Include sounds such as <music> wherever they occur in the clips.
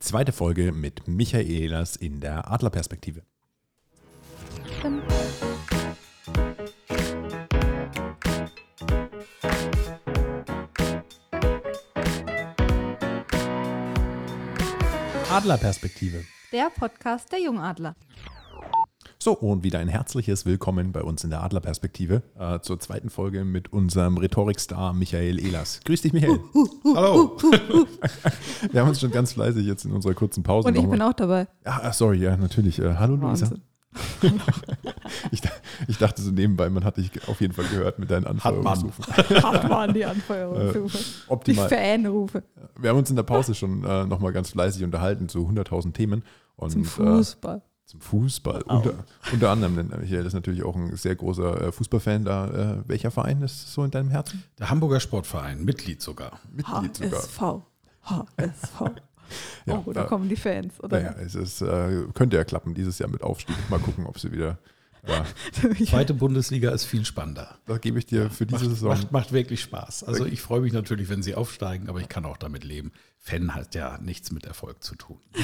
zweite Folge mit Michael Ehlers in der Adlerperspektive. Adlerperspektive. Der Podcast der Jungadler. So, und wieder ein herzliches Willkommen bei uns in der Adlerperspektive äh, zur zweiten Folge mit unserem Rhetorikstar Michael Ehlers. Grüß dich, Michael. Hallo. <laughs> Wir haben uns schon ganz fleißig jetzt in unserer kurzen Pause. Und ich bin auch dabei. Ja, ah, sorry, ja, natürlich. Äh, hallo, Luisa. <laughs> Ich, ich dachte so nebenbei, man hat dich auf jeden Fall gehört mit deinen Anfeuerungsrufen. <laughs> Hart waren die Anfeuerungsrufe. die Äh, Optimal. Fanrufe. Wir haben uns in der Pause schon äh, nochmal ganz fleißig unterhalten zu 100.000 Themen. Und, Zum Äh, Fußball. Zum Fußball. Unter, unter anderem, denn Michael ist natürlich auch ein sehr großer äh, Fußballfan. Da, äh, welcher Verein ist so in deinem Herzen? Der Hamburger Sportverein, Mitglied sogar. Mitglied sogar. HSV. HSV. Ja, oh, da äh, kommen die Fans. Oder? Naja, es ist, äh, könnte ja klappen dieses Jahr mit Aufstieg. Mal gucken, ob sie wieder. Ja, <laughs> Zweite Bundesliga ist viel spannender. da gebe ich dir für diese Macht, Saison. macht, macht wirklich Spaß. Also ich freue mich natürlich, wenn sie aufsteigen, aber ich kann auch damit leben. Fan hat ja nichts mit Erfolg zu tun. <laughs>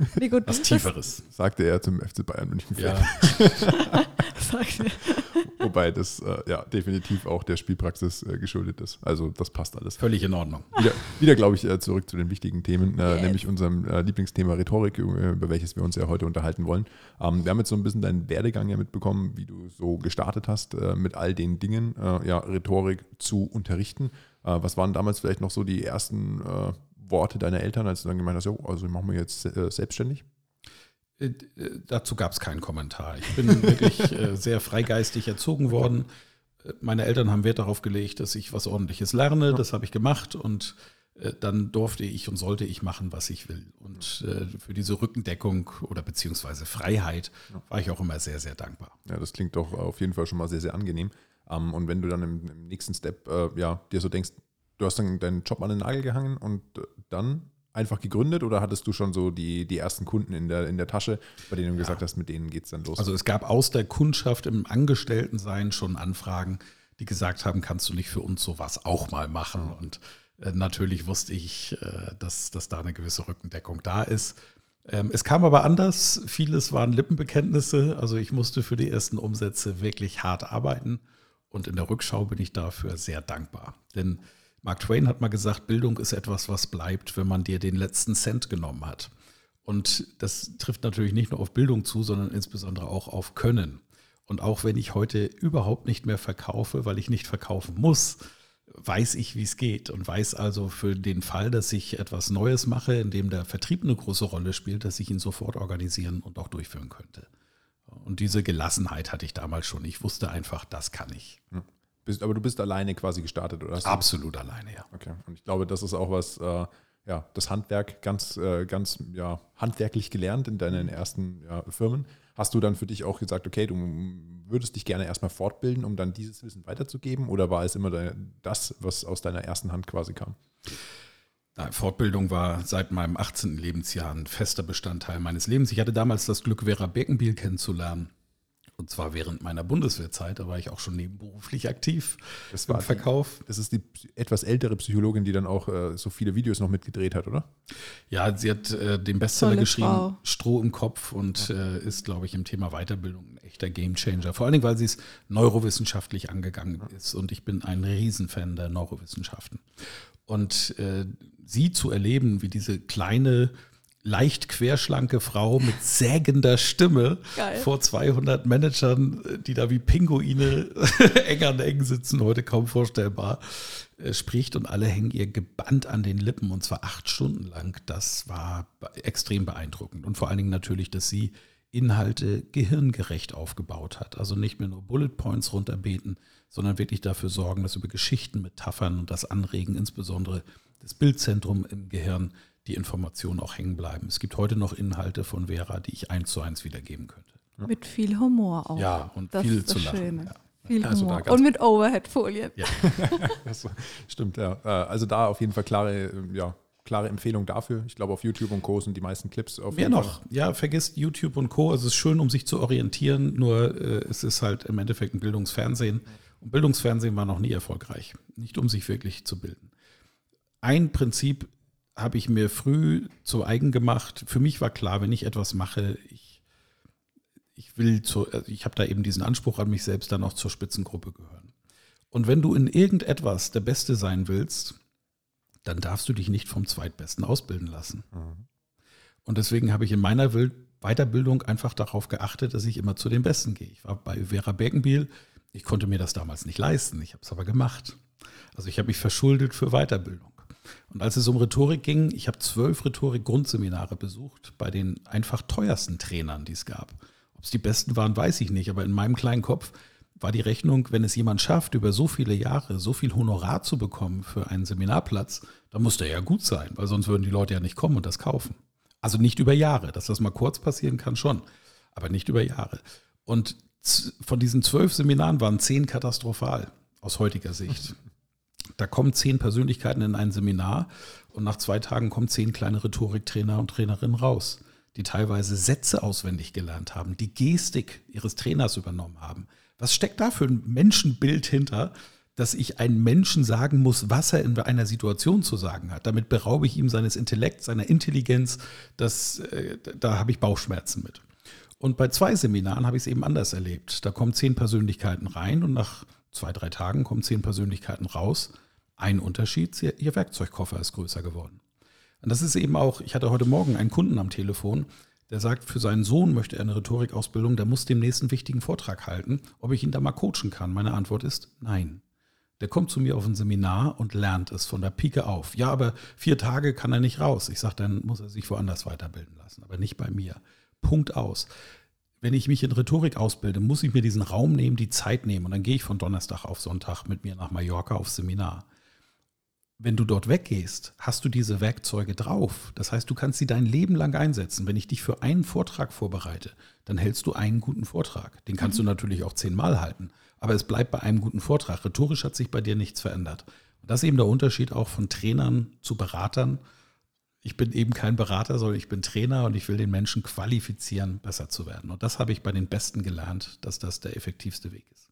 Ist ja Wie gut was das Tieferes. sagte er zum FC Bayern München. Ja. <laughs> <laughs> Wobei das äh, ja definitiv auch der Spielpraxis äh, geschuldet ist. Also das passt alles. völlig in Ordnung. Wieder, wieder glaube ich, äh, zurück zu den wichtigen Themen, äh, Yes. nämlich unserem äh, Lieblingsthema Rhetorik, äh, über welches wir uns ja heute unterhalten wollen. Ähm, wir haben jetzt so ein bisschen deinen Werdegang ja mitbekommen, wie du so gestartet hast, äh, mit all den Dingen, äh, ja, Rhetorik zu unterrichten. Äh, was waren damals vielleicht noch so die ersten äh, Worte deiner Eltern, als du dann gemeint hast, jo, also ich mache mich jetzt äh, selbstständig? Äh, äh, Dazu gab es keinen Kommentar. Ich bin <laughs> wirklich äh, sehr freigeistig erzogen worden. Äh, Meine Eltern haben Wert darauf gelegt, dass ich was Ordentliches lerne. Das habe ich gemacht und dann durfte ich und sollte ich machen, was ich will. Und für diese Rückendeckung oder beziehungsweise Freiheit war ich auch immer sehr, sehr dankbar. Ja, das klingt doch auf jeden Fall schon mal sehr, sehr angenehm. Ähm, und wenn du dann im, nächsten Step ja, dir so denkst, du hast dann deinen Job an den Nagel gehangen und äh, dann einfach gegründet oder hattest du schon so die, die ersten Kunden in der, in der Tasche, bei denen du gesagt hast, mit denen geht es dann los? Also es gab aus der Kundschaft im Angestelltensein schon Anfragen, die gesagt haben, kannst du nicht für uns sowas auch mal machen? Und äh, natürlich wusste ich, äh, dass, dass da eine gewisse Rückendeckung da ist. Ähm, es kam aber anders. Vieles waren Lippenbekenntnisse. Also ich musste für die ersten Umsätze wirklich hart arbeiten. Und in der Rückschau bin ich dafür sehr dankbar. Denn Mark Twain hat mal gesagt, Bildung ist etwas, was bleibt, wenn man dir den letzten Cent genommen hat. Und das trifft natürlich nicht nur auf Bildung zu, sondern insbesondere auch auf Können. Und auch wenn ich heute überhaupt nicht mehr verkaufe, weil ich nicht verkaufen muss, weiß ich, wie es geht und weiß also für den Fall, dass ich etwas Neues mache, in dem der Vertrieb eine große Rolle spielt, dass ich ihn sofort organisieren und auch durchführen könnte. Und diese Gelassenheit hatte ich damals schon. Ich wusste einfach, das kann ich. Bist, aber du bist alleine quasi gestartet, oder? Absolut alleine, ja. Okay. Und ich glaube, das ist auch was, äh, ja, das Handwerk ganz, äh, ganz ja, handwerklich gelernt in deinen ersten ja, Firmen. Hast du dann für dich auch gesagt, okay, du würdest dich gerne erstmal fortbilden, um dann dieses Wissen weiterzugeben? Oder war es immer de- das, was aus deiner ersten Hand quasi kam? Fortbildung war seit meinem 18. Lebensjahr ein fester Bestandteil meines Lebens. Ich hatte damals das Glück, Vera Birkenbiel kennenzulernen. Und zwar während meiner Bundeswehrzeit, da war ich auch schon nebenberuflich aktiv Das im war die- Verkauf. Das ist die etwas ältere Psychologin, die dann auch äh, so viele Videos noch mitgedreht hat, oder? Ja, sie hat äh, den Bestseller Tolle geschrieben, Frau. Stroh im Kopf und äh, ist, glaube ich, im Thema Weiterbildung ein echter Gamechanger. Vor allen Dingen, weil sie es neurowissenschaftlich angegangen ist. Und ich bin ein Riesenfan der Neurowissenschaften. Und äh, sie zu erleben, wie diese kleine, leicht querschlanke Frau mit sägender Stimme Geil. vor 200 Managern, die da wie Pinguine <laughs> eng an eng sitzen, heute kaum vorstellbar, äh, spricht und alle hängen ihr gebannt an den Lippen und zwar acht Stunden lang. Das war extrem beeindruckend und vor allen Dingen natürlich, dass sie Inhalte gehirngerecht aufgebaut hat. Also nicht mehr nur Bullet Points runterbeten, sondern wirklich dafür sorgen, dass über Geschichten, Metaphern und das Anregen insbesondere das Bildzentrum im Gehirn die Informationen auch hängen bleiben. Es gibt heute noch Inhalte von Vera, die ich eins zu eins wiedergeben könnte. Mit viel Humor auch. Ja, und das viel ist zu das lachen. Schöne. Ja. Viel Also Humor. Und mit Overhead-Folien. Ja. <laughs> Das stimmt, ja. Äh, Also da auf jeden Fall klare, äh, ja, klare Empfehlung dafür. Ich glaube, auf YouTube und Co. sind die meisten Clips auf jeden noch? Ja, vergisst YouTube und Co. Also es ist schön, um sich zu orientieren, nur äh, es ist halt im Endeffekt ein Bildungsfernsehen. Und Bildungsfernsehen war noch nie erfolgreich. Nicht um sich wirklich zu bilden. Ein Prinzip habe ich mir früh zu eigen gemacht. Für mich war klar, wenn ich etwas mache, ich, ich will zu, also ich habe da eben diesen Anspruch an mich selbst, dann auch zur Spitzengruppe gehören. Und wenn du in irgendetwas der Beste sein willst, dann darfst du dich nicht vom Zweitbesten ausbilden lassen. Mhm. Und deswegen habe ich in meiner Weiterbildung einfach darauf geachtet, dass ich immer zu den Besten gehe. Ich war bei Vera Birkenbiel. Ich konnte mir das damals nicht leisten. Ich habe es aber gemacht. Also ich habe mich verschuldet für Weiterbildung. Und als es um Rhetorik ging, ich habe zwölf Rhetorik-Grundseminare besucht bei den einfach teuersten Trainern, die es gab. Ob es die besten waren, weiß ich nicht, aber in meinem kleinen Kopf war die Rechnung, wenn es jemand schafft, über so viele Jahre so viel Honorar zu bekommen für einen Seminarplatz, dann muss der ja gut sein, weil sonst würden die Leute ja nicht kommen und das kaufen. Also nicht über Jahre, dass das mal kurz passieren kann schon, aber nicht über Jahre. Und von diesen zwölf Seminaren waren zehn katastrophal aus heutiger Sicht. Da kommen zehn Persönlichkeiten in ein Seminar und nach zwei Tagen kommen zehn kleine Rhetoriktrainer und Trainerinnen raus, die teilweise Sätze auswendig gelernt haben, die Gestik ihres Trainers übernommen haben. Was steckt da für ein Menschenbild hinter, dass ich einem Menschen sagen muss, was er in einer Situation zu sagen hat. Damit beraube ich ihm seines Intellekts, seiner Intelligenz. Das, äh, da habe ich Bauchschmerzen mit. Und bei zwei Seminaren habe ich es eben anders erlebt. Da kommen zehn Persönlichkeiten rein und nach zwei, drei Tagen kommen zehn Persönlichkeiten raus. Ein Unterschied, ihr Werkzeugkoffer ist größer geworden. Und das ist eben auch, ich hatte heute Morgen einen Kunden am Telefon, der sagt, für seinen Sohn möchte er eine Rhetorikausbildung, der muss demnächst einen wichtigen Vortrag halten, ob ich ihn da mal coachen kann. Meine Antwort ist nein. Der kommt zu mir auf ein Seminar und lernt es von der Pike auf. Ja, aber vier Tage kann er nicht raus. Ich sage, dann muss er sich woanders weiterbilden lassen, aber nicht bei mir. Punkt aus. Wenn ich mich in Rhetorik ausbilde, muss ich mir diesen Raum nehmen, die Zeit nehmen und dann gehe ich von Donnerstag auf Sonntag mit mir nach Mallorca aufs Seminar. Wenn du dort weggehst, hast du diese Werkzeuge drauf. Das heißt, du kannst sie dein Leben lang einsetzen. Wenn ich dich für einen Vortrag vorbereite, dann hältst du einen guten Vortrag. Den kannst mhm. du natürlich auch zehnmal halten. Aber es bleibt bei einem guten Vortrag. Rhetorisch hat sich bei dir nichts verändert. Und das ist eben der Unterschied auch von Trainern zu Beratern. Ich bin eben kein Berater, sondern ich bin Trainer und ich will den Menschen qualifizieren, besser zu werden. Und das habe ich bei den Besten gelernt, dass das der effektivste Weg ist.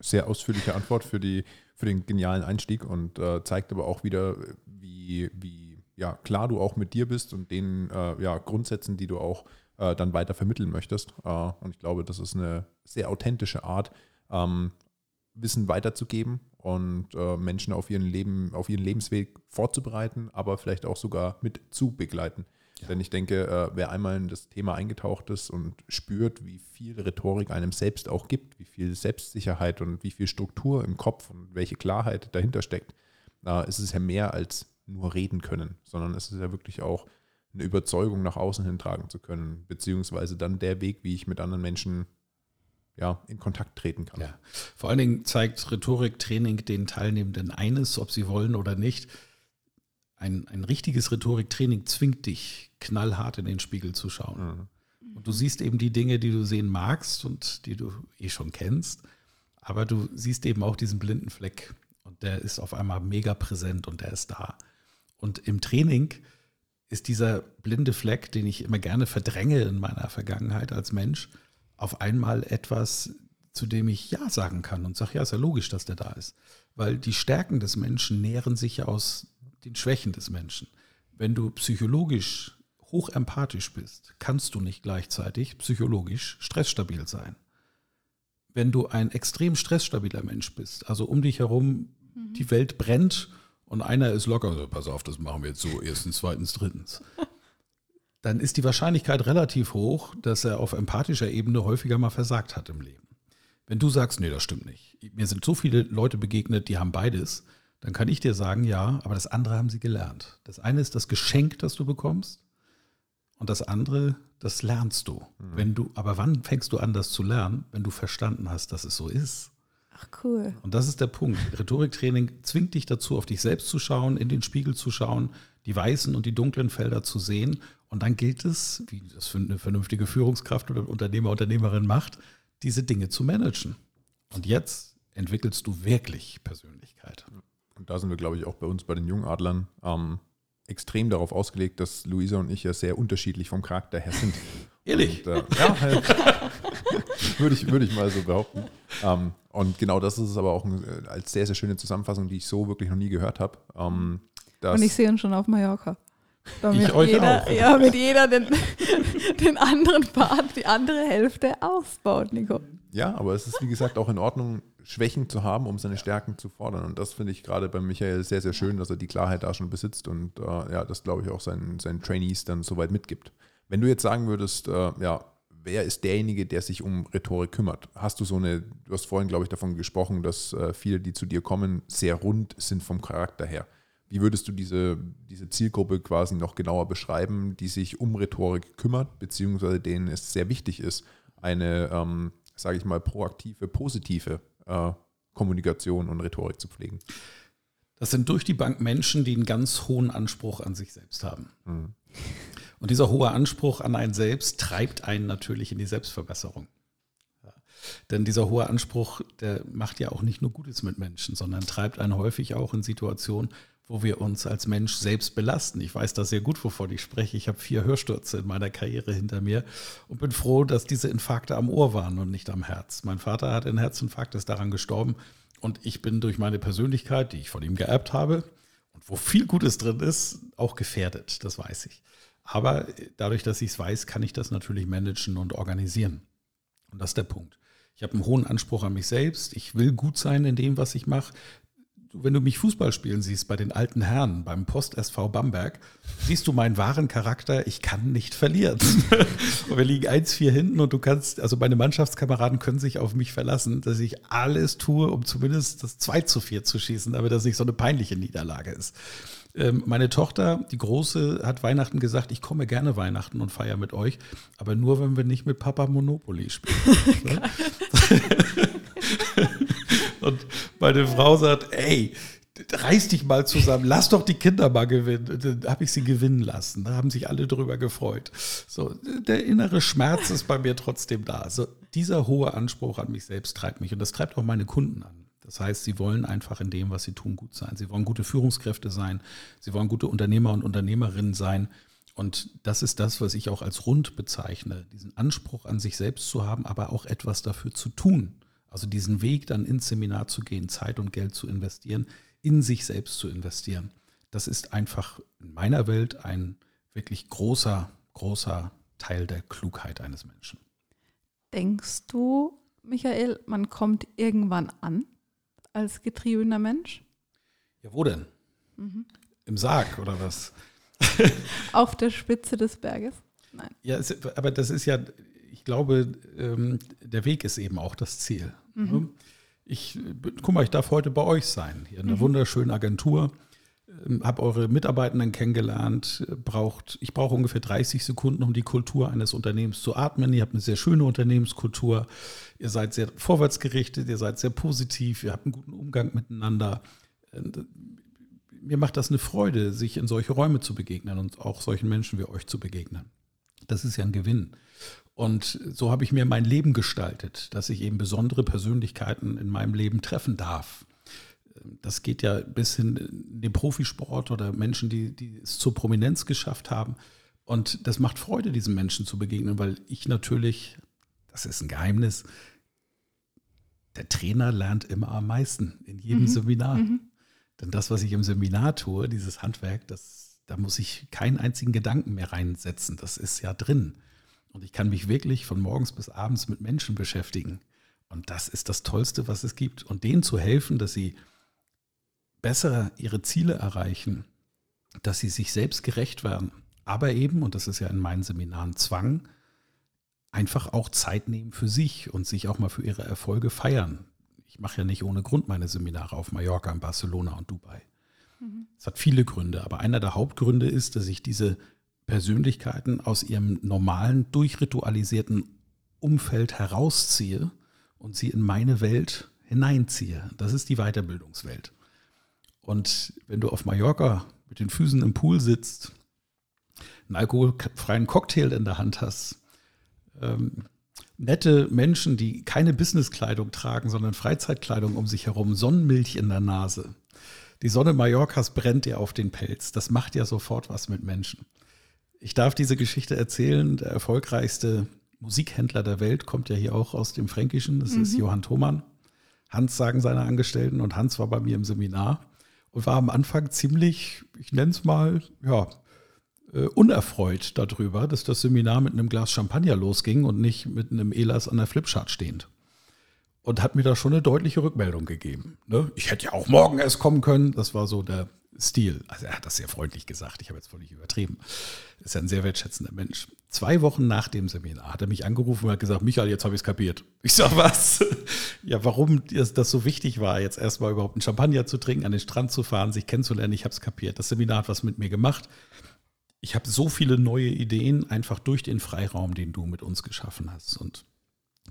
Sehr ausführliche Antwort für, die, für den genialen Einstieg und äh, zeigt aber auch wieder, wie, wie ja, klar du auch mit dir bist und den äh, ja, Grundsätzen, die du auch äh, dann weiter vermitteln möchtest. Äh, und ich glaube, das ist eine sehr authentische Art, ähm, Wissen weiterzugeben und äh, Menschen auf ihren Leben, auf ihren Lebensweg vorzubereiten, aber vielleicht auch sogar mit zu begleiten. Ja. Denn ich denke, äh, wer einmal in das Thema eingetaucht ist und spürt, wie viel Rhetorik einem selbst auch gibt, wie viel Selbstsicherheit und wie viel Struktur im Kopf und welche Klarheit dahinter steckt, äh, ist es ja mehr als nur reden können, sondern es ist ja wirklich auch eine Überzeugung nach außen hin tragen zu können, beziehungsweise dann der Weg, wie ich mit anderen Menschen ja, in Kontakt treten kann. Ja. Vor allen Dingen zeigt Rhetoriktraining den Teilnehmenden eines, ob sie wollen oder nicht. Ein, ein richtiges Rhetoriktraining zwingt dich, knallhart in den Spiegel zu schauen. Mhm. Und du siehst eben die Dinge, die du sehen magst und die du eh schon kennst, aber du siehst eben auch diesen blinden Fleck und der ist auf einmal mega präsent und der ist da. Und im Training ist dieser blinde Fleck, den ich immer gerne verdränge in meiner Vergangenheit als Mensch, auf einmal etwas, zu dem ich Ja sagen kann und sage, ja, ist ja logisch, dass der da ist. Weil die Stärken des Menschen nähren sich ja aus den Schwächen des Menschen. Wenn du psychologisch hochempathisch bist, kannst du nicht gleichzeitig psychologisch stressstabil sein. Wenn du ein extrem stressstabiler Mensch bist, also um dich herum mhm. die Welt brennt und einer ist locker, also pass auf, das machen wir jetzt so, erstens, zweitens, drittens. Dann ist die Wahrscheinlichkeit relativ hoch, dass er auf empathischer Ebene häufiger mal versagt hat im Leben. Wenn du sagst, nee, das stimmt nicht. Mir sind so viele Leute begegnet, die haben beides, dann kann ich dir sagen, ja, aber das andere haben sie gelernt. Das eine ist das Geschenk, das du bekommst, und das andere, das lernst du. Mhm. Wenn du, aber wann fängst du an, das zu lernen, wenn du verstanden hast, dass es so ist? Ach cool. Und das ist der Punkt. Rhetoriktraining zwingt dich dazu, auf dich selbst zu schauen, in den Spiegel zu schauen, die weißen und die dunklen Felder zu sehen. Und dann gilt es, wie das für eine vernünftige Führungskraft oder Unternehmer, Unternehmerin macht, diese Dinge zu managen. Und jetzt entwickelst du wirklich Persönlichkeit. Und da sind wir, glaube ich, auch bei uns bei den Jungadlern ähm, extrem darauf ausgelegt, dass Luisa und ich ja sehr unterschiedlich vom Charakter her sind. <laughs> Ehrlich? Und, äh, ja, halt, <laughs> würde, ich, würde ich mal so behaupten. Ähm, und genau das ist es aber auch ein, äh, als sehr, sehr schöne Zusammenfassung, die ich so wirklich noch nie gehört habe. Ähm, dass Und ich sehe uns schon auf Mallorca. Damit Ich euch jeder, auch. Ja, mit jeder den, <laughs> den anderen Part, die andere Hälfte ausbaut, Nico. Ja, aber es ist wie gesagt auch in Ordnung, Schwächen zu haben, um seine Stärken zu fordern. Und das finde ich gerade bei Michael sehr, sehr schön, dass er die Klarheit da schon besitzt und äh, ja, das glaube ich auch seinen, seinen Trainees dann soweit mitgibt. Wenn du jetzt sagen würdest, äh, ja, wer ist derjenige, der sich um Rhetorik kümmert? Hast du so eine, du hast vorhin, glaube ich, davon gesprochen, dass äh, viele, die zu dir kommen, sehr rund sind vom Charakter her. Wie würdest du diese, diese Zielgruppe quasi noch genauer beschreiben, die sich um Rhetorik kümmert, beziehungsweise denen es sehr wichtig ist, eine, ähm, sage ich mal, proaktive, positive äh, Kommunikation und Rhetorik zu pflegen? Das sind durch die Bank Menschen, die einen ganz hohen Anspruch an sich selbst haben. Mhm. Und dieser hohe Anspruch an einen selbst treibt einen natürlich in die Selbstverbesserung. Ja. Denn dieser hohe Anspruch, der macht ja auch nicht nur Gutes mit Menschen, sondern treibt einen häufig auch in Situationen, wo wir uns als Mensch selbst belasten. Ich weiß da sehr gut, wovon ich spreche. Ich habe vier Hörstürze in meiner Karriere hinter mir und bin froh, dass diese Infarkte am Ohr waren und nicht am Herz. Mein Vater hat einen Herzinfarkt, ist daran gestorben und ich bin durch meine Persönlichkeit, die ich von ihm geerbt habe und wo viel Gutes drin ist, auch gefährdet. Das weiß ich. Aber dadurch, dass ich es weiß, kann ich das natürlich managen und organisieren. Und das ist der Punkt. Ich habe einen hohen Anspruch an mich selbst. Ich will gut sein in dem, was ich mache. Wenn du mich Fußball spielen siehst bei den alten Herren, beim Post-SV Bamberg, siehst du meinen wahren Charakter. Ich kann nicht verlieren. und <laughs> wir liegen 1-4 hinten und du kannst, also meine Mannschaftskameraden können sich auf mich verlassen, dass ich alles tue, um zumindest das 2 zu 4 zu schießen, aber dass nicht so eine peinliche Niederlage ist. Ähm, Meine Tochter, die Große, hat Weihnachten gesagt, ich komme gerne Weihnachten und feiere mit euch, aber nur, wenn wir nicht mit Papa Monopoly spielen. <laughs> <laughs> und meine Frau sagt, ey, reiß dich mal zusammen, lass doch die Kinder mal gewinnen. Dann habe ich sie gewinnen lassen. Da haben sich alle drüber gefreut. So, der innere Schmerz ist bei mir trotzdem da. So, dieser hohe Anspruch an mich selbst treibt mich und das treibt auch meine Kunden an. Das heißt, sie wollen einfach in dem, was sie tun, gut sein. Sie wollen gute Führungskräfte sein. Sie wollen gute Unternehmer und Unternehmerinnen sein. Und das ist das, was ich auch als rund bezeichne, diesen Anspruch an sich selbst zu haben, aber auch etwas dafür zu tun. Also diesen Weg dann ins Seminar zu gehen, Zeit und Geld zu investieren, in sich selbst zu investieren. Das ist einfach in meiner Welt ein wirklich großer, großer Teil der Klugheit eines Menschen. Denkst du, Michael, man kommt irgendwann an als getriebener Mensch? Ja, wo denn? Im Sarg oder was? <laughs> Auf der Spitze des Berges? Nein. Ja, aber das ist ja, ich glaube, ähm, der Weg ist eben auch das Ziel. ne? Ich, guck mal, ich darf heute bei euch sein, hier in einer wunderschönen Agentur, ähm, habe eure Mitarbeitenden kennengelernt, äh, braucht, ich brauche ungefähr 30 Sekunden, um die Kultur eines Unternehmens zu atmen. Ihr habt eine sehr schöne Unternehmenskultur, ihr seid sehr vorwärtsgerichtet, ihr seid sehr positiv, ihr habt einen guten Umgang miteinander. Äh, mir macht das eine Freude, sich in solche Räume zu begegnen und auch solchen Menschen wie euch zu begegnen. Das ist ja ein Gewinn. Und so habe ich mir mein Leben gestaltet, dass ich eben besondere Persönlichkeiten in meinem Leben treffen darf. Das geht ja bis hin in den Profisport oder Menschen, die, die es zur Prominenz geschafft haben. Und das macht Freude, diesen Menschen zu begegnen, weil ich natürlich, das ist ein Geheimnis, der Trainer lernt immer am meisten in jedem Seminar. Denn das, was ich im Seminar tue, dieses Handwerk, das, da muss ich keinen einzigen Gedanken mehr reinsetzen. Das ist ja drin. Und ich kann mich wirklich von morgens bis abends mit Menschen beschäftigen. Und das ist das Tollste, was es gibt. Und denen zu helfen, dass sie besser ihre Ziele erreichen, dass sie sich selbst gerecht werden. Aber eben, und das ist ja in meinen Seminaren Zwang, einfach auch Zeit nehmen für sich und sich auch mal für ihre Erfolge feiern. Ich mache ja nicht ohne Grund meine Seminare auf Mallorca, in Barcelona und Dubai. Es hat viele Gründe, aber einer der Hauptgründe ist, dass ich diese Persönlichkeiten aus ihrem normalen, durchritualisierten Umfeld herausziehe und sie in meine Welt hineinziehe. Das ist die Weiterbildungswelt. Und wenn du auf Mallorca mit den Füßen im Pool sitzt, einen alkoholfreien Cocktail in der Hand hast, ähm, nette Menschen, die keine Businesskleidung tragen, sondern Freizeitkleidung um sich herum, Sonnenmilch in der Nase. Die Sonne Mallorcas brennt dir auf den Pelz. Das macht ja sofort was mit Menschen. Ich darf diese Geschichte erzählen. Der erfolgreichste Musikhändler der Welt kommt ja hier auch aus dem Fränkischen. Das ist Johann Thomann. Hans sagen seine Angestellten und Hans war bei mir im Seminar. und war am Anfang ziemlich, ich nenne es mal, ja, äh, unerfreut darüber, dass das Seminar mit einem Glas Champagner losging und nicht mit einem Elas an der Flipchart stehend. Und hat mir da schon eine deutliche Rückmeldung gegeben. Ne? Ich hätte ja auch morgen erst kommen können. Das war so der Stil. Also er hat das sehr freundlich gesagt. Ich habe jetzt völlig übertrieben. Ist ja ein sehr wertschätzender Mensch. Zwei Wochen nach dem Seminar hat er mich angerufen und hat gesagt, Michael, jetzt habe ich es kapiert. Ich sage, was? ja, warum das, so wichtig war, jetzt erstmal überhaupt einen Champagner zu trinken, an den Strand zu fahren, sich kennenzulernen. Ich habe es kapiert. Das Seminar hat was mit mir gemacht. Ich habe so viele neue Ideen einfach durch den Freiraum, den du mit uns geschaffen hast. Und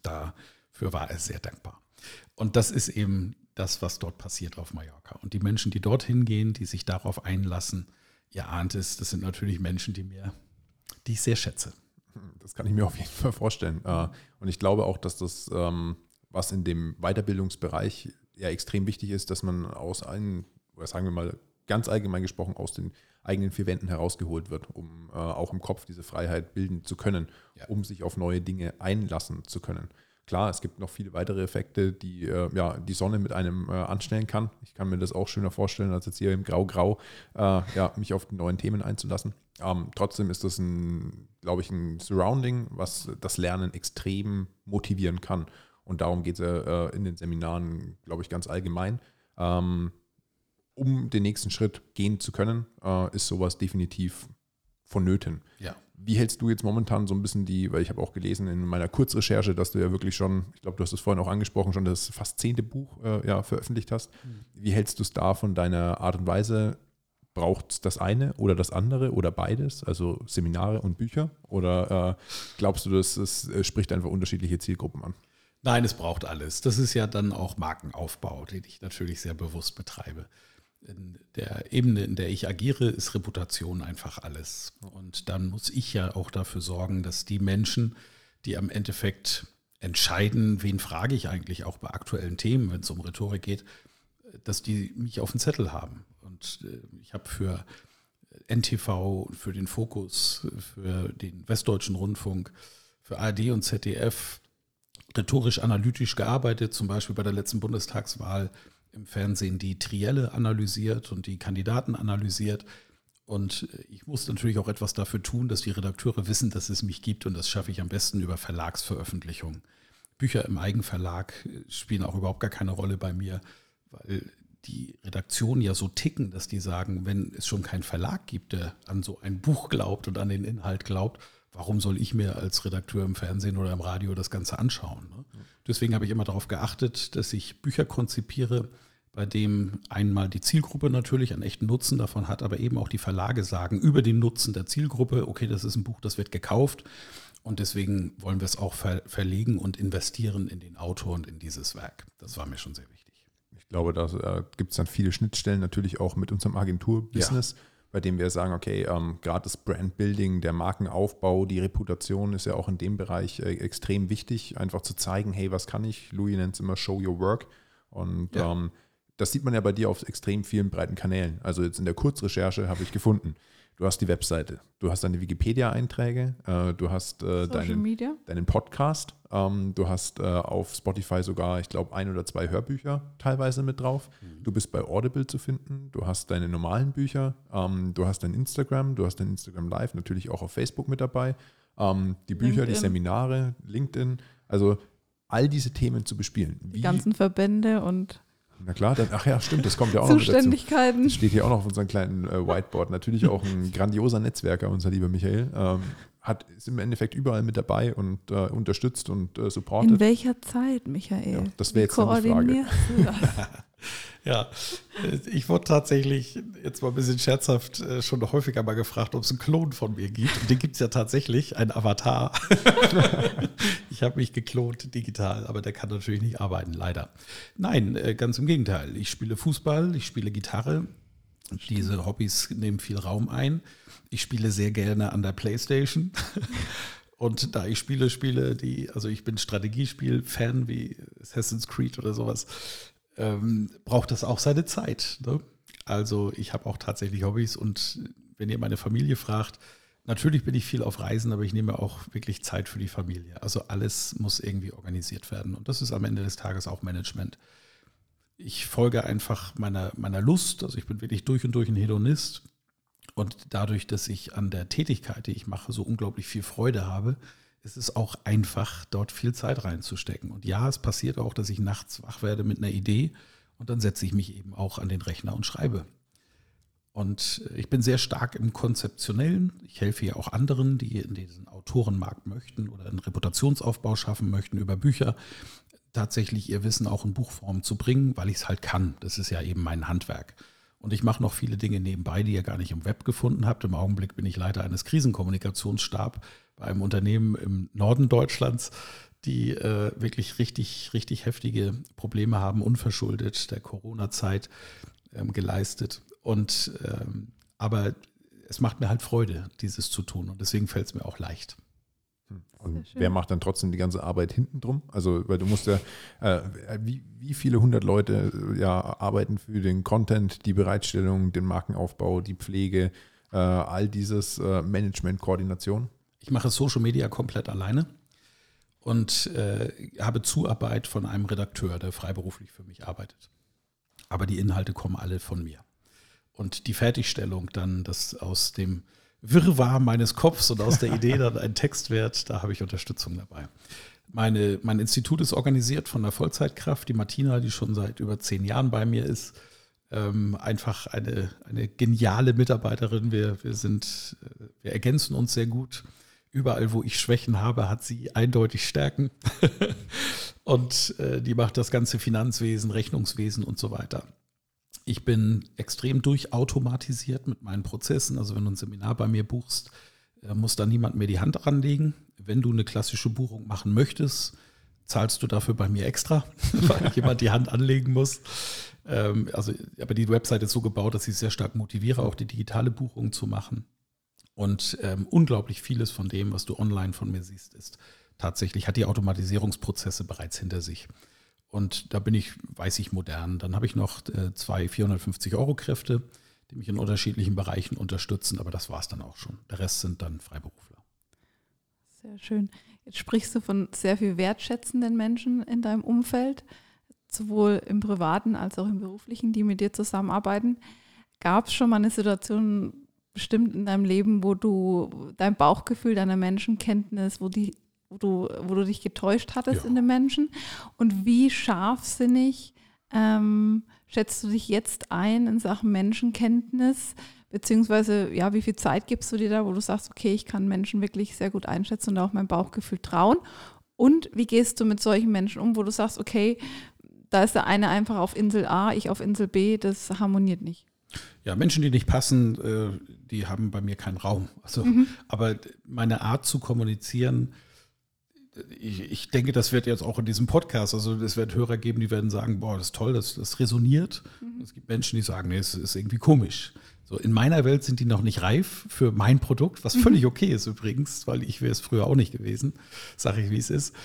dafür war er sehr dankbar. Und das ist eben das, was dort passiert auf Mallorca. Und die Menschen, die dorthin gehen, die sich darauf einlassen, ihr ahnt es, das sind natürlich Menschen, die mir, die ich sehr schätze. Das kann ich mir auf jeden Fall vorstellen. Äh, und ich glaube auch, dass das, ähm, was in dem Weiterbildungsbereich ja extrem wichtig ist, dass man aus einem, oder sagen wir mal ganz allgemein gesprochen, aus den eigenen vier Wänden herausgeholt wird, um äh, auch im Kopf diese Freiheit bilden zu können, ja. um sich auf neue Dinge einlassen zu können. Klar, es gibt noch viele weitere Effekte, die äh, ja, die Sonne mit einem äh, anstellen kann. Ich kann mir das auch schöner vorstellen, als jetzt hier im Grau-Grau äh, ja, mich auf die neuen Themen einzulassen. Ähm, trotzdem ist das glaube ich, ein Surrounding, was das Lernen extrem motivieren kann. Und darum geht es äh, in den Seminaren, glaube ich, ganz allgemein. Ähm, um den nächsten Schritt gehen zu können, äh, ist sowas definitiv vonnöten. Ja. Wie hältst du jetzt momentan so ein bisschen die, weil ich habe auch gelesen in meiner Kurzrecherche, dass du ja wirklich schon, ich glaube, du hast es vorhin auch angesprochen, schon das fast zehnte Buch äh, ja, veröffentlicht hast. Mhm. Wie hältst du es da von deiner Art und Weise? Braucht es das eine oder das andere oder beides, also Seminare und Bücher? Oder äh, glaubst du, dass es äh, spricht einfach unterschiedliche Zielgruppen an? Nein, es braucht alles. Das ist ja dann auch Markenaufbau, den ich natürlich sehr bewusst betreibe der Ebene, in der ich agiere, ist Reputation einfach alles. Und dann muss ich ja auch dafür sorgen, dass die Menschen, die am Endeffekt entscheiden, wen frage ich eigentlich auch bei aktuellen Themen, wenn es um Rhetorik geht, dass die mich auf dem Zettel haben. Und äh, ich habe für NTV, für den Fokus, für den Westdeutschen Rundfunk, für ARD und ZDF rhetorisch-analytisch gearbeitet, zum Beispiel bei der letzten Bundestagswahl im Fernsehen die Trielle analysiert und die Kandidaten analysiert. Und ich muss natürlich auch etwas dafür tun, dass die Redakteure wissen, dass es mich gibt. Und das schaffe ich am besten über Verlagsveröffentlichungen. Bücher im Eigenverlag spielen auch überhaupt gar keine Rolle bei mir, weil die Redaktionen ja so ticken, dass die sagen, wenn es schon keinen Verlag gibt, der an so ein Buch glaubt und an den Inhalt glaubt, warum soll ich mir als Redakteur im Fernsehen oder im Radio das Ganze anschauen? Ne? Deswegen habe ich immer darauf geachtet, dass ich Bücher konzipiere, bei dem einmal die Zielgruppe natürlich einen echten Nutzen davon hat, aber eben auch die Verlage sagen über den Nutzen der Zielgruppe, okay, das ist ein Buch, das wird gekauft und deswegen wollen wir es auch ver verlegen und investieren in den Autor und in dieses Werk. Das war mir schon sehr wichtig. Ich glaube, da äh, gibt es dann viele Schnittstellen natürlich auch mit unserem Agenturbusiness. Ja bei dem wir sagen, okay, ähm, gerade das Brandbuilding, der Markenaufbau, die Reputation ist ja auch in dem Bereich äh, extrem wichtig, einfach zu zeigen, hey, was kann ich? Louis nennt es immer Show Your Work. Und ja. ähm, das sieht man ja bei dir auf extrem vielen breiten Kanälen. Also jetzt in der Kurzrecherche habe ich gefunden, du hast die Webseite, du hast deine Wikipedia-Einträge, äh, du hast äh, deinen, deinen, Podcast, ähm, du hast äh, auf Spotify sogar, ich glaube, ein oder zwei Hörbücher teilweise mit drauf. Mhm. Du bist bei Audible zu finden, du hast deine normalen Bücher, ähm, du hast dein Instagram, du hast dein Instagram Live, natürlich auch auf Facebook mit dabei, ähm, die Bücher, LinkedIn. die Seminare, LinkedIn, also all diese Themen zu bespielen. Wie, die ganzen Verbände und na klar, dann, ach ja, stimmt, das kommt ja auch noch Zuständigkeiten. Das steht hier auch noch auf unserem kleinen äh, Whiteboard. Natürlich auch ein grandioser Netzwerker, unser lieber Michael. Ähm, hat, ist im Endeffekt überall mit dabei und äh, unterstützt und äh, supportet. In welcher Zeit, Michael? Ja, das wäre jetzt eine Frage. <laughs> ja, ich wurde tatsächlich jetzt mal ein bisschen scherzhaft äh, schon häufiger mal gefragt, ob es einen Klon von mir gibt. Und den gibt es ja tatsächlich, ein Avatar. <laughs> ich habe mich geklont digital, aber der kann natürlich nicht arbeiten, leider. Nein, äh, ganz im Gegenteil. Ich spiele Fußball, ich spiele Gitarre. Diese Hobbys nehmen viel Raum ein. Ich spiele sehr gerne an der Playstation. <laughs> Und da ich Spiele spiele, die, also ich bin Strategiespiel-Fan wie Assassin's Creed oder sowas, ähm, braucht das auch seine Zeit. Ne? Also ich habe auch tatsächlich Hobbys und wenn ihr meine Familie fragt, natürlich bin ich viel auf Reisen, aber ich nehme auch wirklich Zeit für die Familie. Also alles muss irgendwie organisiert werden und das ist am Ende des Tages auch Management. Ich folge einfach meiner, meiner Lust. Also ich bin wirklich durch und durch ein Hedonist. Und dadurch, dass ich an der Tätigkeit, die ich mache, so unglaublich viel Freude habe, ist es auch einfach, dort viel Zeit reinzustecken. Und ja, es passiert auch, dass ich nachts wach werde mit einer Idee und dann setze ich mich eben auch an den Rechner und schreibe. Und ich bin sehr stark im Konzeptionellen. Ich helfe ja auch anderen, die in diesen Autorenmarkt möchten oder einen Reputationsaufbau schaffen möchten über Bücher, tatsächlich ihr Wissen auch in Buchform zu bringen, weil ich es halt kann. Das ist ja eben mein Handwerk. Und ich mache noch viele Dinge nebenbei, die ihr gar nicht im Web gefunden habt. Im Augenblick bin ich Leiter eines Krisenkommunikationsstabs bei einem Unternehmen im Norden Deutschlands, die äh, wirklich richtig, richtig heftige Probleme haben, unverschuldet der Corona-Zeit ähm, geleistet. Und ähm, aber es macht mir halt Freude, dieses zu tun. Und deswegen fällt es mir auch leicht. Und wer macht dann trotzdem die ganze Arbeit hinten drum? Also, weil du musst ja, äh, wie, wie viele hundert Leute äh, ja, arbeiten für den Content, die Bereitstellung, den Markenaufbau, die Pflege, äh, all dieses äh, Management, Koordination? Ich mache Social Media komplett alleine und äh, habe Zuarbeit von einem Redakteur, der freiberuflich für mich arbeitet. Aber die Inhalte kommen alle von mir. Und die Fertigstellung dann, dass aus dem Wirrwarr meines Kopfs und aus der Idee dann ein Text wird, da habe ich Unterstützung dabei. Meine, mein Institut ist organisiert von der Vollzeitkraft, die Martina, die schon seit über zehn Jahren bei mir ist. Ähm, einfach eine, eine geniale Mitarbeiterin. Wir, wir, sind, äh, wir ergänzen uns sehr gut. Überall, wo ich Schwächen habe, hat sie eindeutig Stärken. <laughs> und äh, die macht das ganze Finanzwesen, Rechnungswesen und so weiter. Ich bin extrem durchautomatisiert mit meinen Prozessen. Also wenn du ein Seminar bei mir buchst, äh, muss da niemand mehr die Hand anlegen. Wenn du eine klassische Buchung machen möchtest, zahlst du dafür bei mir extra, <laughs> weil <laughs> jemand die Hand anlegen muss. Ähm, also, aber die Website ist so gebaut, dass ich sehr stark motiviere, auch die digitale Buchung zu machen. Und ähm, unglaublich vieles von dem, was du online von mir siehst, ist tatsächlich, hat die Automatisierungsprozesse bereits hinter sich. Und da bin ich, weiß ich, modern. Dann habe ich noch äh, zwei 450-Euro-Kräfte, die mich in unterschiedlichen Bereichen unterstützen, aber das war es dann auch schon. Der Rest sind dann Freiberufler. Sehr schön. Jetzt sprichst du von sehr viel wertschätzenden Menschen in deinem Umfeld, sowohl im privaten als auch im beruflichen, die mit dir zusammenarbeiten. Gab es schon mal eine Situation bestimmt in deinem Leben, wo du dein Bauchgefühl, deine Menschenkenntnis, wo die wo du, wo du dich getäuscht hattest ja. in den Menschen? Und wie scharfsinnig ähm, schätzt du dich jetzt ein in Sachen Menschenkenntnis? Beziehungsweise, ja, wie viel Zeit gibst du dir da, wo du sagst, okay, ich kann Menschen wirklich sehr gut einschätzen und auch mein Bauchgefühl trauen? Und wie gehst du mit solchen Menschen um, wo du sagst, okay, da ist der eine einfach auf Insel A, ich auf Insel B, das harmoniert nicht? Ja, Menschen, die nicht passen, äh, die haben bei mir keinen Raum. Also, mhm. aber meine Art zu kommunizieren, ich, ich, denke, das wird jetzt auch in diesem Podcast, also es wird Hörer geben, die werden sagen, boah, das ist toll, das, das resoniert. Mhm. Es gibt Menschen, die sagen, nee, es ist irgendwie komisch. So, in meiner Welt sind die noch nicht reif für mein Produkt, was mhm. völlig okay ist übrigens, weil ich wäre es früher auch nicht gewesen, sage ich, wie es ist.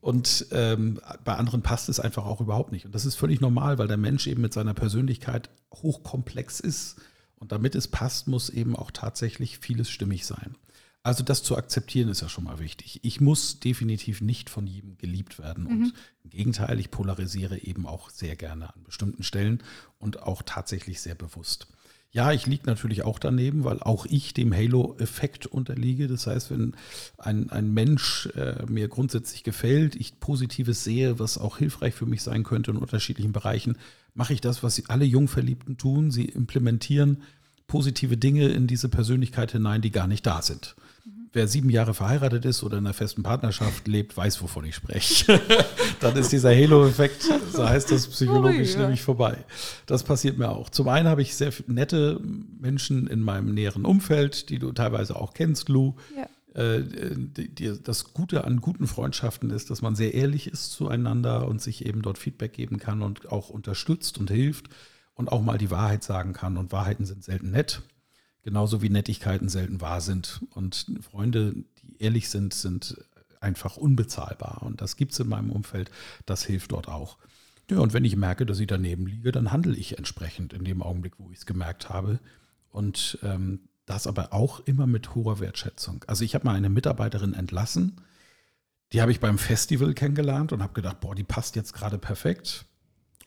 Und ähm, bei anderen passt es einfach auch überhaupt nicht. Und das ist völlig normal, weil der Mensch eben mit seiner Persönlichkeit hochkomplex ist. Und damit es passt, muss eben auch tatsächlich vieles stimmig sein. Also das zu akzeptieren ist ja schon mal wichtig. Ich muss definitiv nicht von jedem geliebt werden. Mhm. Und im Gegenteil, ich polarisiere eben auch sehr gerne an bestimmten Stellen und auch tatsächlich sehr bewusst. Ja, ich liege natürlich auch daneben, weil auch ich dem Halo-Effekt unterliege. Das heißt, wenn ein, ein Mensch äh, mir grundsätzlich gefällt, ich Positives sehe, was auch hilfreich für mich sein könnte in unterschiedlichen Bereichen, mache ich das, was alle Jungverliebten tun. Sie implementieren positive Dinge in diese Persönlichkeit hinein, die gar nicht da sind wer sieben Jahre verheiratet ist oder in einer festen Partnerschaft lebt, weiß, wovon ich spreche. <laughs> Dann ist dieser Halo-Effekt, so heißt das psychologisch, ja. nämlich vorbei. Das passiert mir auch. Zum einen habe ich sehr nette Menschen in meinem näheren Umfeld, die du teilweise auch kennst, Lou. Ja. Äh, das Gute an guten Freundschaften ist, dass man sehr ehrlich ist zueinander und sich eben dort Feedback geben kann und auch unterstützt und hilft und auch mal die Wahrheit sagen kann. Und Wahrheiten sind selten nett. Genauso wie Nettigkeiten selten wahr sind. Und Freunde, die ehrlich sind, sind einfach unbezahlbar. Und das gibt es in meinem Umfeld. Das hilft dort auch. Ja, und wenn ich merke, dass ich daneben liege, dann handle ich entsprechend in dem Augenblick, wo ich es gemerkt habe. Und ähm, das aber auch immer mit hoher Wertschätzung. Also ich habe mal eine Mitarbeiterin entlassen, die habe ich beim Festival kennengelernt und habe gedacht, boah, die passt jetzt gerade perfekt.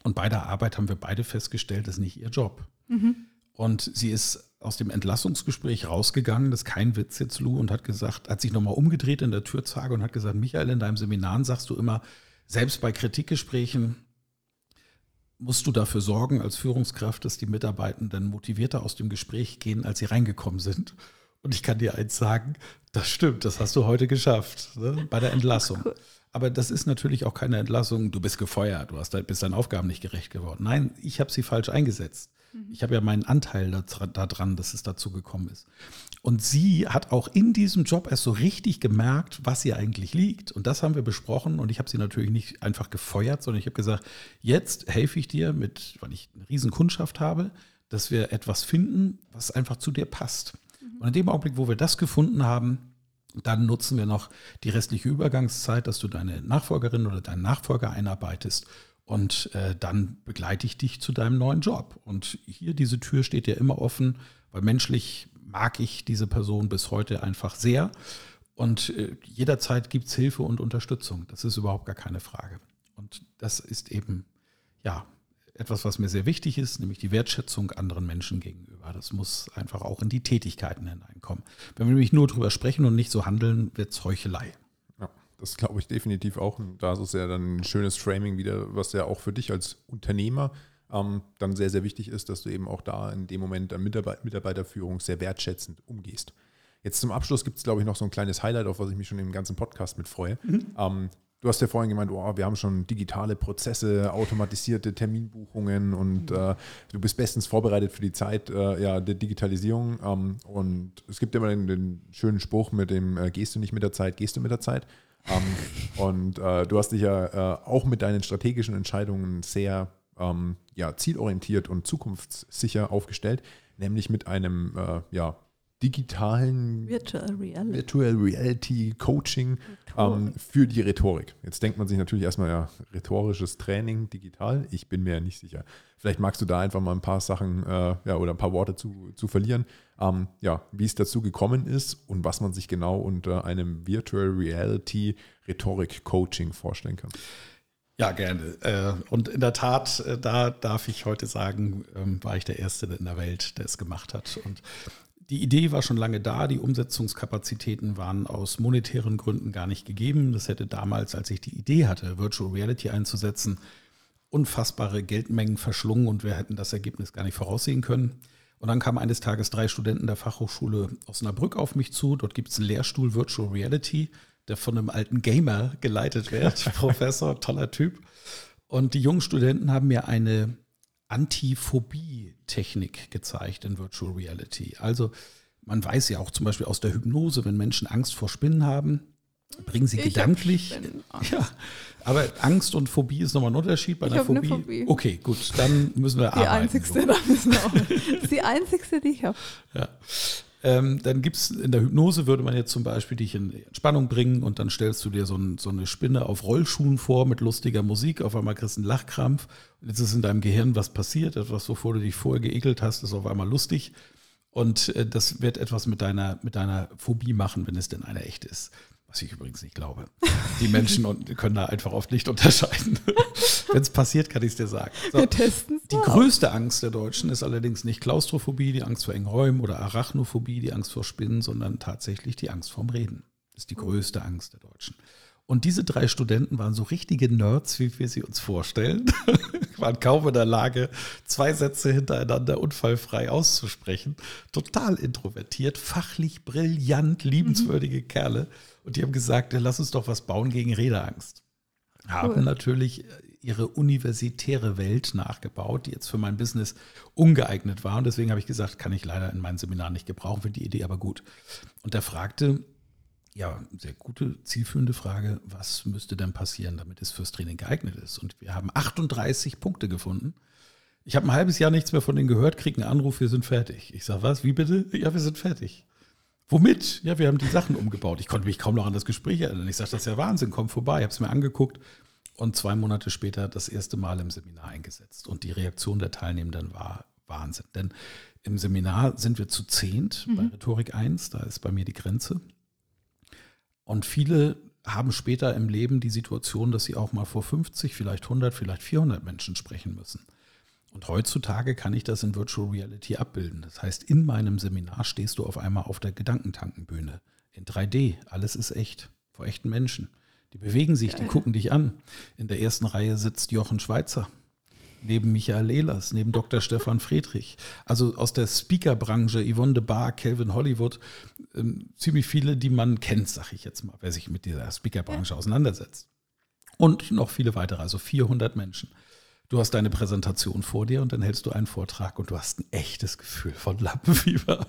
Und bei der Arbeit haben wir beide festgestellt, das ist nicht ihr Job. Mhm. Und sie ist aus dem Entlassungsgespräch rausgegangen, das ist kein Witz jetzt, Lou, und hat gesagt, hat sich nochmal umgedreht in der Türzage und hat gesagt, Michael, in deinem Seminar sagst du immer, selbst bei Kritikgesprächen musst du dafür sorgen als Führungskraft, dass die Mitarbeitenden motivierter aus dem Gespräch gehen, als sie reingekommen sind. Und ich kann dir eins sagen, das stimmt, das hast du heute geschafft ne, bei der Entlassung. Cool. Aber das ist natürlich auch keine Entlassung, du bist gefeuert, du hast, bist deinen Aufgaben nicht gerecht geworden. Nein, ich habe sie falsch eingesetzt. Mhm. Ich habe ja meinen Anteil daran, dass es dazu gekommen ist. Und sie hat auch in diesem Job erst so richtig gemerkt, was ihr eigentlich liegt. Und das haben wir besprochen. Und ich habe sie natürlich nicht einfach gefeuert, sondern ich habe gesagt, jetzt helfe ich dir mit, weil ich eine riesen Kundschaft habe, dass wir etwas finden, was einfach zu dir passt. Mhm. Und in dem Augenblick, wo wir das gefunden haben, dann nutzen wir noch die restliche Übergangszeit, dass du deine Nachfolgerin oder deinen Nachfolger einarbeitest und äh, dann begleite ich dich zu deinem neuen Job. Und hier, diese Tür steht ja immer offen, weil menschlich mag ich diese Person bis heute einfach sehr. Und äh, jederzeit gibt es Hilfe und Unterstützung. Das ist überhaupt gar keine Frage. Und das ist eben, ja, etwas, was mir sehr wichtig ist, nämlich die Wertschätzung anderen Menschen gegenüber. Das muss einfach auch in die Tätigkeiten hineinkommen. Wenn wir nämlich nur drüber sprechen und nicht so handeln, wird es Heuchelei. Das glaube ich definitiv auch. Und da ist es ja dann ein schönes Framing wieder, was ja auch für dich als Unternehmer ähm, dann sehr, sehr wichtig ist, dass du eben auch da in dem Moment an Mitarbeit Mitarbeiterführung sehr wertschätzend umgehst. Jetzt zum Abschluss gibt es, glaube ich, noch so ein kleines Highlight, auf was ich mich schon im ganzen Podcast mit freue. Mhm. Ähm, du hast ja vorhin gemeint, oh, wir haben schon digitale Prozesse, automatisierte Terminbuchungen und mhm. äh, du bist bestens vorbereitet für die Zeit äh, ja, der Digitalisierung. Ähm, und es gibt immer den, den schönen Spruch mit dem, äh, gehst du nicht mit der Zeit, gehst du mit der Zeit. Ähm, und äh, du hast dich ja äh, auch mit deinen strategischen Entscheidungen sehr ähm, ja, zielorientiert und zukunftssicher aufgestellt, nämlich mit einem äh, ja, digitalen Virtual Reality, Virtual Reality Coaching ähm, für die Rhetorik. Jetzt denkt man sich natürlich erstmal, ja, rhetorisches Training digital. Ich bin mir ja nicht sicher. Vielleicht magst du da einfach mal ein paar Sachen äh, ja, oder ein paar Worte zu, zu verlieren, ähm, ja, wie es dazu gekommen ist und was man sich genau unter einem Virtual Reality Rhetorik Coaching vorstellen kann. Ja, gerne. Äh, und in der Tat, äh, da darf ich heute sagen, ähm, war ich der Erste in der Welt, der es gemacht hat. Und die Idee war schon lange da, die Umsetzungskapazitäten waren aus monetären Gründen gar nicht gegeben. Das hätte damals, als ich die Idee hatte, Virtual Reality einzusetzen, unfassbare Geldmengen verschlungen und wir hätten das Ergebnis gar nicht voraussehen können. Und dann kamen eines Tages drei Studenten der Fachhochschule Osnabrück auf mich zu. Dort gibt es einen Lehrstuhl Virtual Reality, der von einem alten Gamer geleitet wird. <laughs> Professor, toller Typ. Und die jungen Studenten haben mir eine Antiphobie-Technik gezeigt in Virtual Reality. Also man weiß ja auch zum Beispiel aus der Hypnose, wenn Menschen Angst vor Spinnen haben, bringen sie ich gedanklich. <laughs> Ja, aber Angst und Phobie ist nochmal ein Unterschied. Bei ich einer Phobie, Phobie, Okay, gut, dann müssen wir die arbeiten. Einzigste, so. müssen wir auch. Das <laughs> ist die einzigste, die ich habe. Ja. Ähm, dann gibt es in der Hypnose, würde man jetzt zum Beispiel dich in Entspannung bringen und dann stellst du dir so, ein, so, eine Spinne auf Rollschuhen vor mit lustiger Musik. Auf einmal kriegst du einen Lachkrampf. Jetzt ist in deinem Gehirn was passiert. Etwas, wovor du dich vorher geekelt hast, ist auf einmal lustig. Und äh, das wird etwas mit deiner, mit deiner Phobie machen, wenn es denn eine echt ist. Was ich übrigens nicht glaube. Die Menschen können da einfach oft nicht unterscheiden. <laughs> Wenn es passiert, kann ich es dir sagen. So. Wir testen Die größte Angst der Deutschen ist allerdings nicht Klaustrophobie, die Angst vor engen Räumen oder Arachnophobie, die Angst vor Spinnen, sondern tatsächlich die Angst vorm Reden. Das ist die größte Angst der Deutschen. Und diese drei Studenten waren so richtige Nerds, wie wir sie uns vorstellen, <laughs> waren kaum in der Lage, zwei Sätze hintereinander unfallfrei auszusprechen. Total introvertiert, fachlich brillant, liebenswürdige mhm. Kerle. Und die haben gesagt, ja, lass uns doch was bauen gegen Redeangst. Haben cool. natürlich ihre universitäre Welt nachgebaut, die jetzt für mein Business ungeeignet war. Und deswegen habe ich gesagt, kann ich leider in meinem Seminar nicht gebrauchen, finde die Idee aber gut. Und er fragte, ja, sehr gute, zielführende Frage, was müsste denn passieren, damit es fürs Training geeignet ist? Und wir haben 38 Punkte gefunden. Ich habe ein halbes Jahr nichts mehr von denen gehört, kriege einen Anruf, wir sind fertig. Ich sage, was, wie bitte? Ja, wir sind fertig. Womit? Ja, wir haben die Sachen umgebaut. Ich konnte mich kaum noch an das Gespräch erinnern. Ich sage, das ist ja Wahnsinn, komm vorbei. Ich habe es mir angeguckt und zwei Monate später das erste Mal im Seminar eingesetzt. Und die Reaktion der Teilnehmenden war Wahnsinn. Denn im Seminar sind wir zu zehnt mhm. bei Rhetorik 1, da ist bei mir die Grenze. Und viele haben später im Leben die Situation, dass sie auch mal vor 50, vielleicht 100, vielleicht 400 Menschen sprechen müssen. Und heutzutage kann ich das in Virtual Reality abbilden. Das heißt, in meinem Seminar stehst du auf einmal auf der Gedankentankenbühne. In 3D. Alles ist echt. Vor echten Menschen. Die bewegen sich, die gucken dich an. In der ersten Reihe sitzt Jochen Schweizer. Neben Michael Ehlers, neben Dr. Stefan Friedrich. Also aus der Speakerbranche, Yvonne de Bar, Calvin Hollywood, ähm, ziemlich viele, die man kennt, sag ich jetzt mal, wer sich mit dieser Speakerbranche auseinandersetzt. Und noch viele weitere, also 400 Menschen. Du hast deine Präsentation vor dir und dann hältst du einen Vortrag und du hast ein echtes Gefühl von Lampenfieber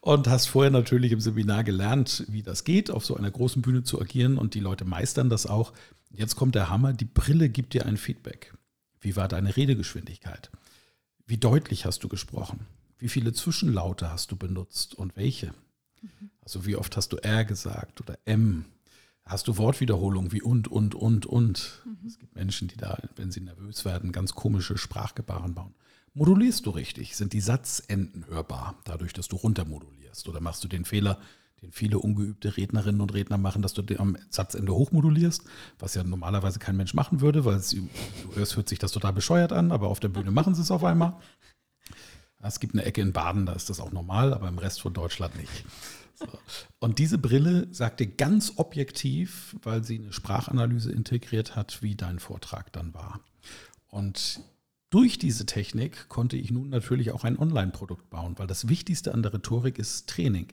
und hast vorher natürlich im Seminar gelernt, wie das geht, auf so einer großen Bühne zu agieren und die Leute meistern das auch. Jetzt kommt der Hammer, die Brille gibt dir ein Feedback. Wie war deine Redegeschwindigkeit? Wie deutlich hast du gesprochen? Wie viele Zwischenlaute hast du benutzt und welche? Also wie oft hast du R gesagt oder M? Hast du Wortwiederholungen wie und, und, und, und? Mhm. Es gibt Menschen, die da, wenn sie nervös werden, ganz komische Sprachgebaren bauen. Modulierst du richtig? Sind die Satzenden hörbar, dadurch, dass du runtermodulierst? Oder machst du den Fehler, den viele ungeübte Rednerinnen und Redner machen, dass du am Satzende hochmodulierst, was ja normalerweise kein Mensch machen würde, weil es, du hörst, hört sich das total bescheuert an, aber auf der Bühne machen sie es auf einmal. Es gibt eine Ecke in Baden, da ist das auch normal, aber im Rest von Deutschland nicht. So. Und diese Brille sagt dir ganz objektiv, weil sie eine Sprachanalyse integriert hat, wie dein Vortrag dann war. Und durch diese Technik konnte ich nun natürlich auch ein Online-Produkt bauen, weil das Wichtigste an der Rhetorik ist Training.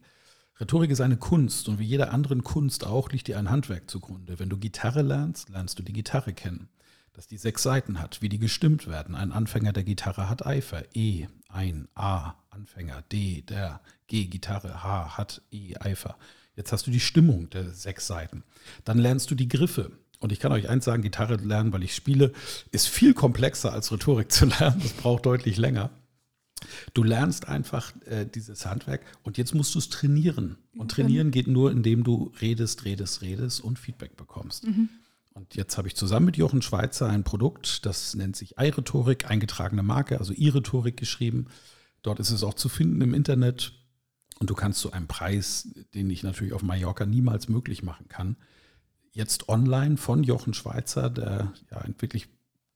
Rhetorik ist eine Kunst und wie jeder anderen Kunst auch liegt dir ein Handwerk zugrunde. Wenn du Gitarre lernst, lernst du die Gitarre kennen. Dass die sechs Seiten hat, wie die gestimmt werden. Ein Anfänger der Gitarre hat Eifer. E, ein, A, Anfänger, D, der, G, Gitarre, H, hat, E, Eifer. Jetzt hast du die Stimmung der sechs Seiten. Dann lernst du die Griffe. Und ich kann euch eins sagen, Gitarre lernen, weil ich spiele, ist viel komplexer als Rhetorik <laughs> zu lernen. Das braucht deutlich länger. Du lernst einfach äh, dieses Handwerk und jetzt musst du es trainieren. Und trainieren geht nur, indem du redest, redest, redest und Feedback bekommst. Mhm. Und jetzt habe ich zusammen mit Jochen Schweizer ein Produkt, das nennt sich iRhetorik, eingetragene Marke, also iRhetorik geschrieben. Dort ist es auch zu finden im Internet. Und du kannst zu einem Preis, den ich natürlich auf Mallorca niemals möglich machen kann, jetzt online von Jochen Schweizer, der ja ein wirklich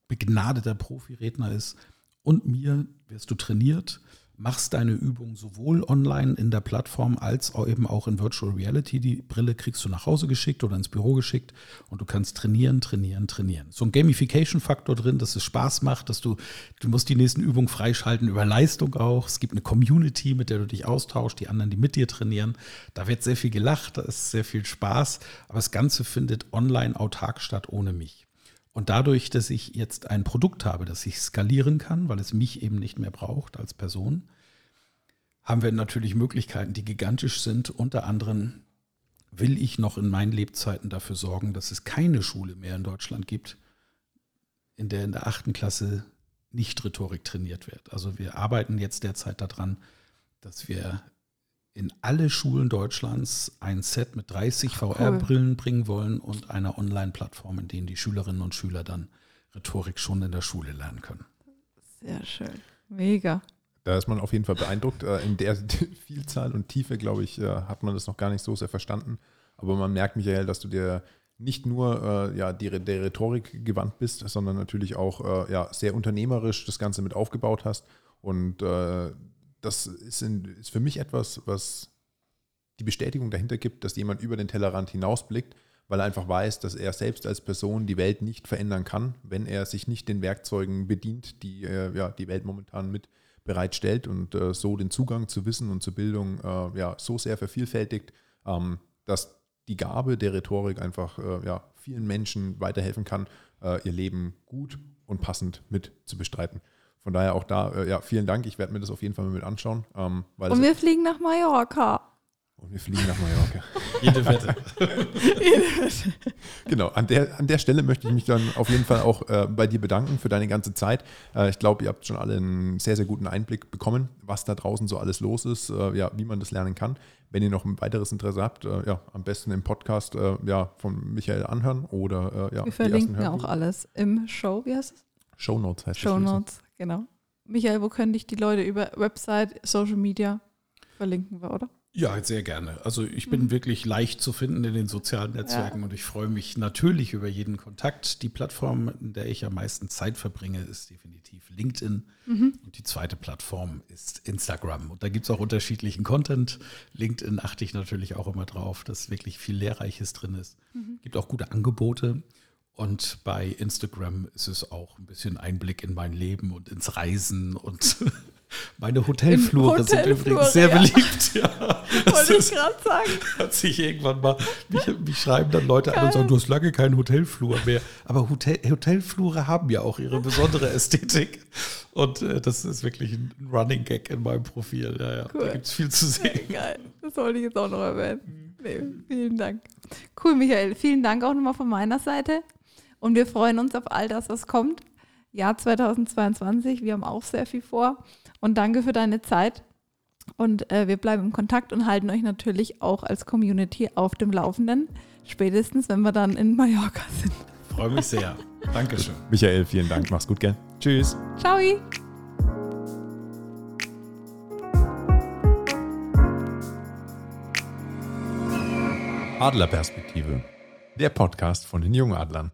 begnadeter Profiredner ist, und mir wirst du trainiert, machst deine Übung sowohl online in der Plattform als auch eben auch in Virtual Reality. Die Brille kriegst du nach Hause geschickt oder ins Büro geschickt und du kannst trainieren, trainieren, trainieren. So ein Gamification-Faktor drin, dass es Spaß macht, dass du, du musst die nächsten Übungen freischalten über Leistung auch. Es gibt eine Community, mit der du dich austauschst, die anderen, die mit dir trainieren. Da wird sehr viel gelacht, da ist sehr viel Spaß, aber das Ganze findet online autark statt ohne mich. Und dadurch, dass ich jetzt ein Produkt habe, das ich skalieren kann, weil es mich eben nicht mehr braucht als Person, haben wir natürlich Möglichkeiten, die gigantisch sind. Unter anderem will ich noch in meinen Lebzeiten dafür sorgen, dass es keine Schule mehr in Deutschland gibt, in der in der achten Klasse nicht Rhetorik trainiert wird. Also wir arbeiten jetzt derzeit daran, dass wir in alle Schulen Deutschlands ein Set mit 30 VR-Brillen bringen wollen und einer Online-Plattform, in denen die Schülerinnen und Schüler dann Rhetorik schon in der Schule lernen können. Sehr schön. Mega. Da ist man auf jeden Fall beeindruckt. Äh, in der <laughs> Vielzahl und Tiefe, glaube ich, äh, hat man das noch gar nicht so sehr verstanden. Aber man merkt, Michael, dass du dir nicht nur äh, ja, die, der Rhetorik gewandt bist, sondern natürlich auch äh, ja, sehr unternehmerisch das Ganze mit aufgebaut hast. Und äh, das ist, in, ist für mich etwas, was die Bestätigung dahinter gibt, dass jemand über den Tellerrand hinausblickt, weil er einfach weiß, dass er selbst als Person die Welt nicht verändern kann, wenn er sich nicht den Werkzeugen bedient, die äh, ja, die Welt momentan mit bereitstellt und äh, so den Zugang zu Wissen und zur Bildung äh, ja, so sehr vervielfältigt, ähm, dass die Gabe der Rhetorik einfach äh, ja, vielen Menschen weiterhelfen kann, äh, ihr Leben gut und passend mit zu bestreiten. Von daher auch da, äh, ja, vielen Dank. Ich werde mir das auf jeden Fall mal mit anschauen. Ähm, und wir fliegen nach Mallorca. Und wir fliegen nach Mallorca. <laughs> Jede Wette. <laughs> genau, an der, an der Stelle möchte ich mich dann auf jeden Fall auch äh, bei dir bedanken für deine ganze Zeit. Äh, ich glaube, ihr habt schon alle einen sehr, sehr guten Einblick bekommen, was da draußen so alles los ist, äh, ja, wie man das lernen kann. Wenn ihr noch ein weiteres Interesse habt, äh, ja, am besten im Podcast äh, ja, von Michael anhören oder äh, ja. Wir verlinken auch alles im Show, wie heißt es? Show Notes heißt Show Notes, genau. Michael, wo können dich die Leute über Website, Social Media verlinken wir, oder? Ja, sehr gerne. Also ich bin mhm. wirklich leicht zu finden in den sozialen Netzwerken ja. und ich freue mich natürlich über jeden Kontakt. Die Plattform, in der ich am meisten Zeit verbringe, ist definitiv LinkedIn. Mhm. Und die zweite Plattform ist Instagram. Und da gibt es auch unterschiedlichen Content. LinkedIn achte ich natürlich auch immer drauf, dass wirklich viel Lehrreiches drin ist. Mhm. Gibt auch gute Angebote. Und bei Instagram ist es auch ein bisschen Einblick in mein Leben und ins Reisen und <laughs> Meine Hotelflure sind übrigens sehr ja. beliebt. Ja, <laughs> Wollte ich gerade sagen. Hat sich irgendwann mal, mich, mich schreiben dann Leute Geil. an und sagen, du hast lange keinen Hotelflur mehr. Aber Hotel, Hotelflure haben ja auch ihre besondere <laughs> Ästhetik. Und äh, das ist wirklich ein Running Gag in meinem Profil. Ja, ja. Cool. Da gibt es viel zu sehen. Geil, das wollte ich jetzt auch noch erwähnen. Nee, vielen Dank. Cool, Michael. Vielen Dank auch nochmal von meiner Seite. Und wir freuen uns auf all das, was kommt. Jahr 2022. Wir haben auch sehr viel vor. Und danke für deine Zeit. Und äh, wir bleiben im Kontakt und halten euch natürlich auch als Community auf dem Laufenden. Spätestens, wenn wir dann in Mallorca sind. Freue mich sehr. Dankeschön. Michael, vielen Dank. Mach's gut, gell? Tschüss. Ciao. Adlerperspektive. Der Podcast von den Jungadlern.